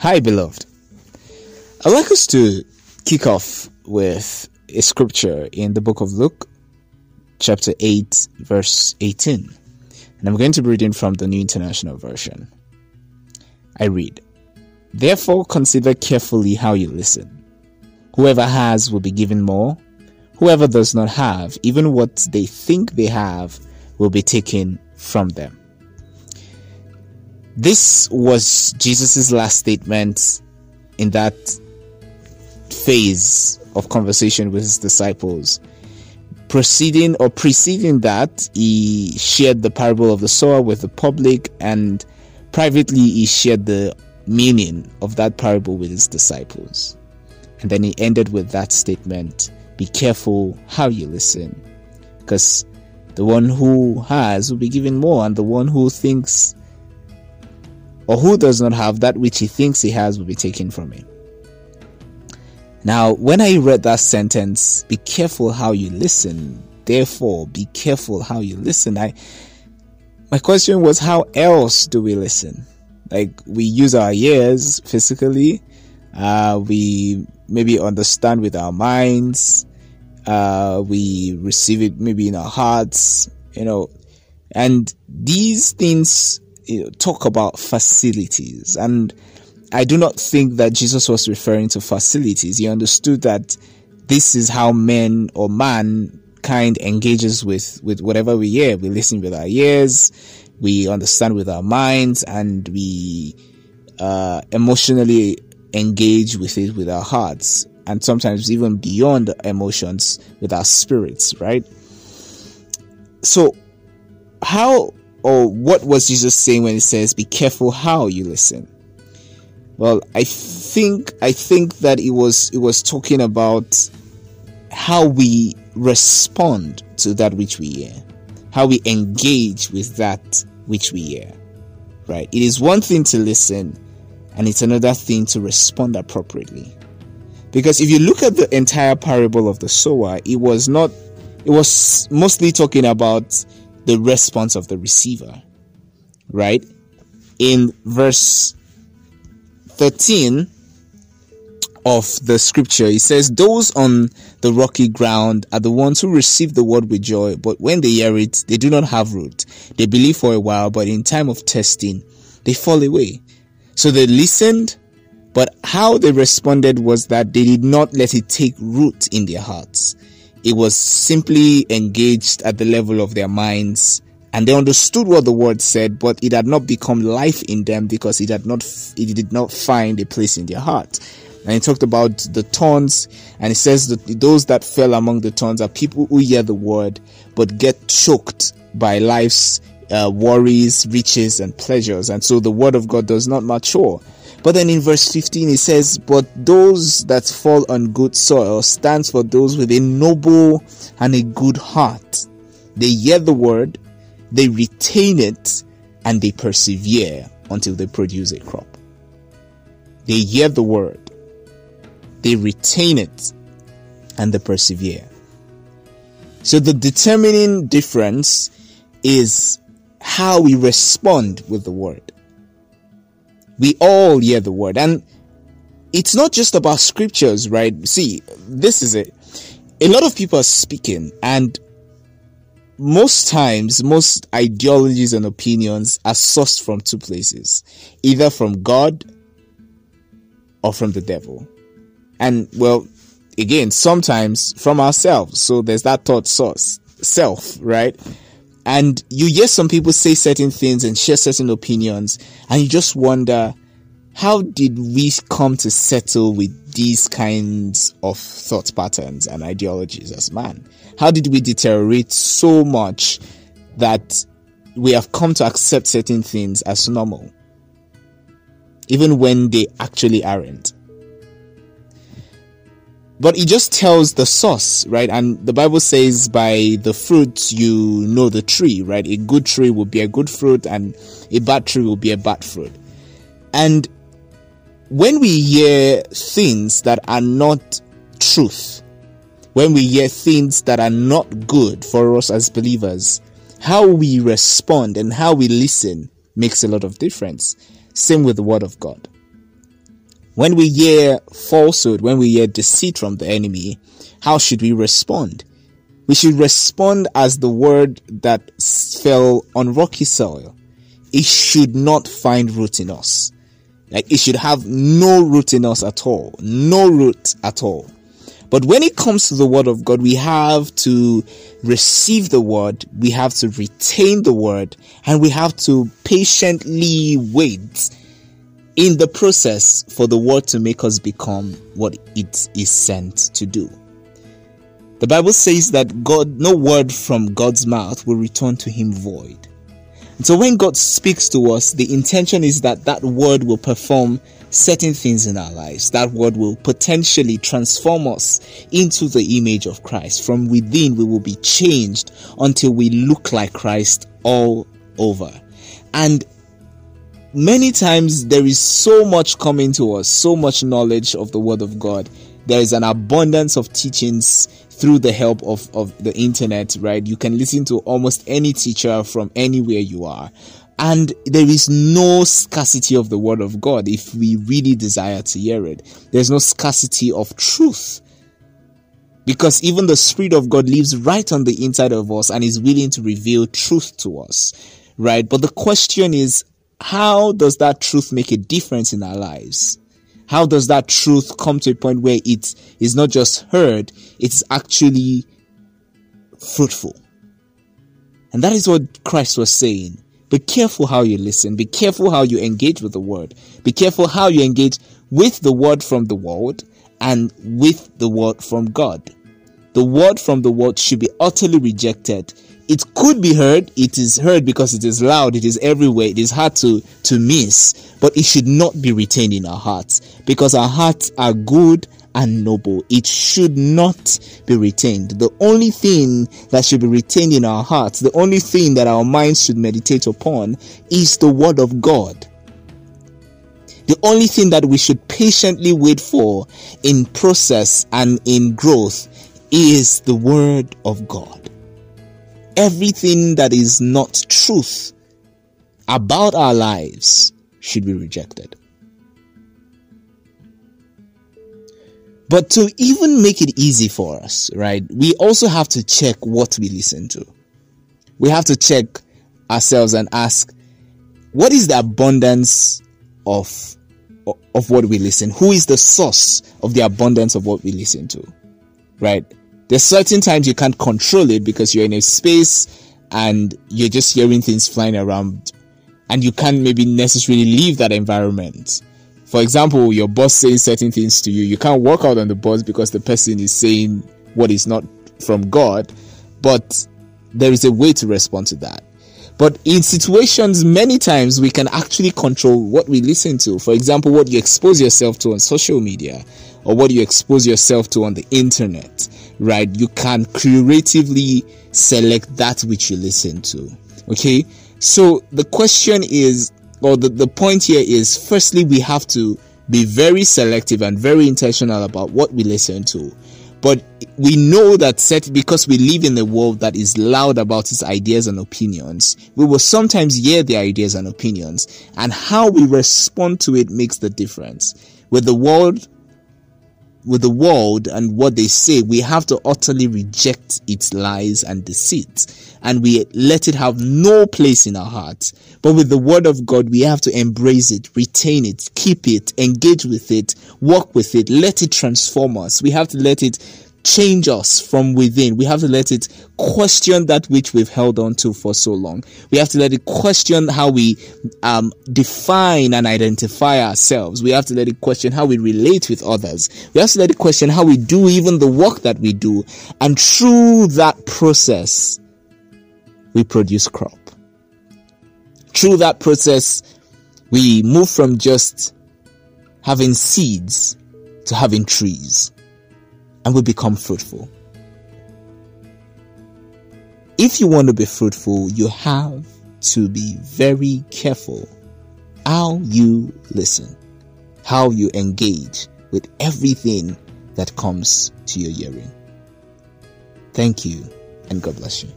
Hi, beloved. I'd like us to kick off with a scripture in the book of Luke, chapter 8, verse 18. And I'm going to be reading from the New International Version. I read, Therefore consider carefully how you listen. Whoever has will be given more. Whoever does not have, even what they think they have, will be taken from them. This was Jesus' last statement in that phase of conversation with his disciples. Proceeding or preceding that, he shared the parable of the sower with the public, and privately, he shared the meaning of that parable with his disciples. And then he ended with that statement Be careful how you listen, because the one who has will be given more, and the one who thinks or who does not have that which he thinks he has will be taken from him. Now, when I read that sentence, be careful how you listen. Therefore, be careful how you listen. I, my question was, how else do we listen? Like, we use our ears physically. Uh, we maybe understand with our minds. Uh, we receive it maybe in our hearts, you know, and these things talk about facilities. And I do not think that Jesus was referring to facilities. He understood that this is how men or mankind engages with, with whatever we hear. We listen with our ears, we understand with our minds, and we uh, emotionally engage with it with our hearts. And sometimes even beyond emotions with our spirits, right? So, how or what was Jesus saying when he says, "Be careful how you listen"? Well, I think I think that it was it was talking about how we respond to that which we hear, how we engage with that which we hear. Right? It is one thing to listen, and it's another thing to respond appropriately. Because if you look at the entire parable of the sower, it was not it was mostly talking about the response of the receiver. Right? In verse 13 of the scripture, it says, Those on the rocky ground are the ones who receive the word with joy, but when they hear it, they do not have root. They believe for a while, but in time of testing, they fall away. So they listened, but how they responded was that they did not let it take root in their hearts. It was simply engaged at the level of their minds and they understood what the word said, but it had not become life in them because it had not, it did not find a place in their heart. And he talked about the thorns, and he says that those that fell among the thorns are people who hear the word but get choked by life's uh, worries, riches, and pleasures, and so the word of God does not mature. But then in verse 15 he says, But those that fall on good soil stands for those with a noble and a good heart. They hear the word, they retain it, and they persevere until they produce a crop. They hear the word, they retain it, and they persevere. So the determining difference is how we respond with the word. We all hear the word. And it's not just about scriptures, right? See, this is it. A lot of people are speaking and most times, most ideologies and opinions are sourced from two places, either from God or from the devil. And well, again, sometimes from ourselves. So there's that thought source, self, right? And you hear some people say certain things and share certain opinions, and you just wonder, how did we come to settle with these kinds of thought patterns and ideologies as man? How did we deteriorate so much that we have come to accept certain things as normal, even when they actually aren't? But it just tells the source, right? And the Bible says, by the fruits you know the tree, right? A good tree will be a good fruit, and a bad tree will be a bad fruit. And when we hear things that are not truth, when we hear things that are not good for us as believers, how we respond and how we listen makes a lot of difference. Same with the Word of God. When we hear falsehood, when we hear deceit from the enemy, how should we respond? We should respond as the word that fell on rocky soil. It should not find root in us. Like it should have no root in us at all. No root at all. But when it comes to the word of God, we have to receive the word, we have to retain the word, and we have to patiently wait in the process for the word to make us become what it is sent to do. The Bible says that God, no word from God's mouth will return to him void. And so when God speaks to us, the intention is that that word will perform certain things in our lives. That word will potentially transform us into the image of Christ. From within, we will be changed until we look like Christ all over. And many times there is so much coming to us, so much knowledge of the Word of God. There is an abundance of teachings through the help of, of the internet, right? You can listen to almost any teacher from anywhere you are. And there is no scarcity of the word of God if we really desire to hear it. There's no scarcity of truth. Because even the Spirit of God lives right on the inside of us and is willing to reveal truth to us, right? But the question is, how does that truth make a difference in our lives? How does that truth come to a point where it is not just heard, it's actually fruitful? And that is what Christ was saying. Be careful how you listen. Be careful how you engage with the word. Be careful how you engage with the word from the world and with the word from God. The word from the world should be utterly rejected it could be heard. It is heard because it is loud. It is everywhere. It is hard to, to miss, but it should not be retained in our hearts because our hearts are good and noble. It should not be retained. The only thing that should be retained in our hearts, the only thing that our minds should meditate upon is the word of God. The only thing that we should patiently wait for in process and in growth is the word of God everything that is not truth about our lives should be rejected. But to even make it easy for us, right, we also have to check what we listen to. We have to check ourselves and ask, what is the abundance of, of what we listen? Who is the source of the abundance of what we listen to? Right? There's certain times you can't control it because you're in a space and you're just hearing things flying around and you can't maybe necessarily leave that environment. For example, your boss saying certain things to you. You can't walk out on the bus because the person is saying what is not from God, but there is a way to respond to that. But in situations, many times we can actually control what we listen to. For example, what you expose yourself to on social media or what you expose yourself to on the internet right? You can creatively select that which you listen to. Okay. So the question is, or the, the point here is, firstly, we have to be very selective and very intentional about what we listen to. But we know that set because we live in a world that is loud about its ideas and opinions, we will sometimes hear the ideas and opinions, and how we respond to it makes the difference. With the world with the world and what they say, we have to utterly reject its lies and deceit. And we let it have no place in our hearts. But with the word of God, we have to embrace it, retain it, keep it, engage with it, walk with it, let it transform us. We have to let it change us from within. We have to let it question that which we've held on to for so long. We have to let it question how we um, define and identify ourselves. We have to let it question how we relate with others. We have to let it question how we do even the work that we do. And through that process, we produce crop. Through that process, we move from just having seeds to having trees and will become fruitful. If you want to be fruitful, you have to be very careful how you listen, how you engage with everything that comes to your hearing. Thank you, and God bless you.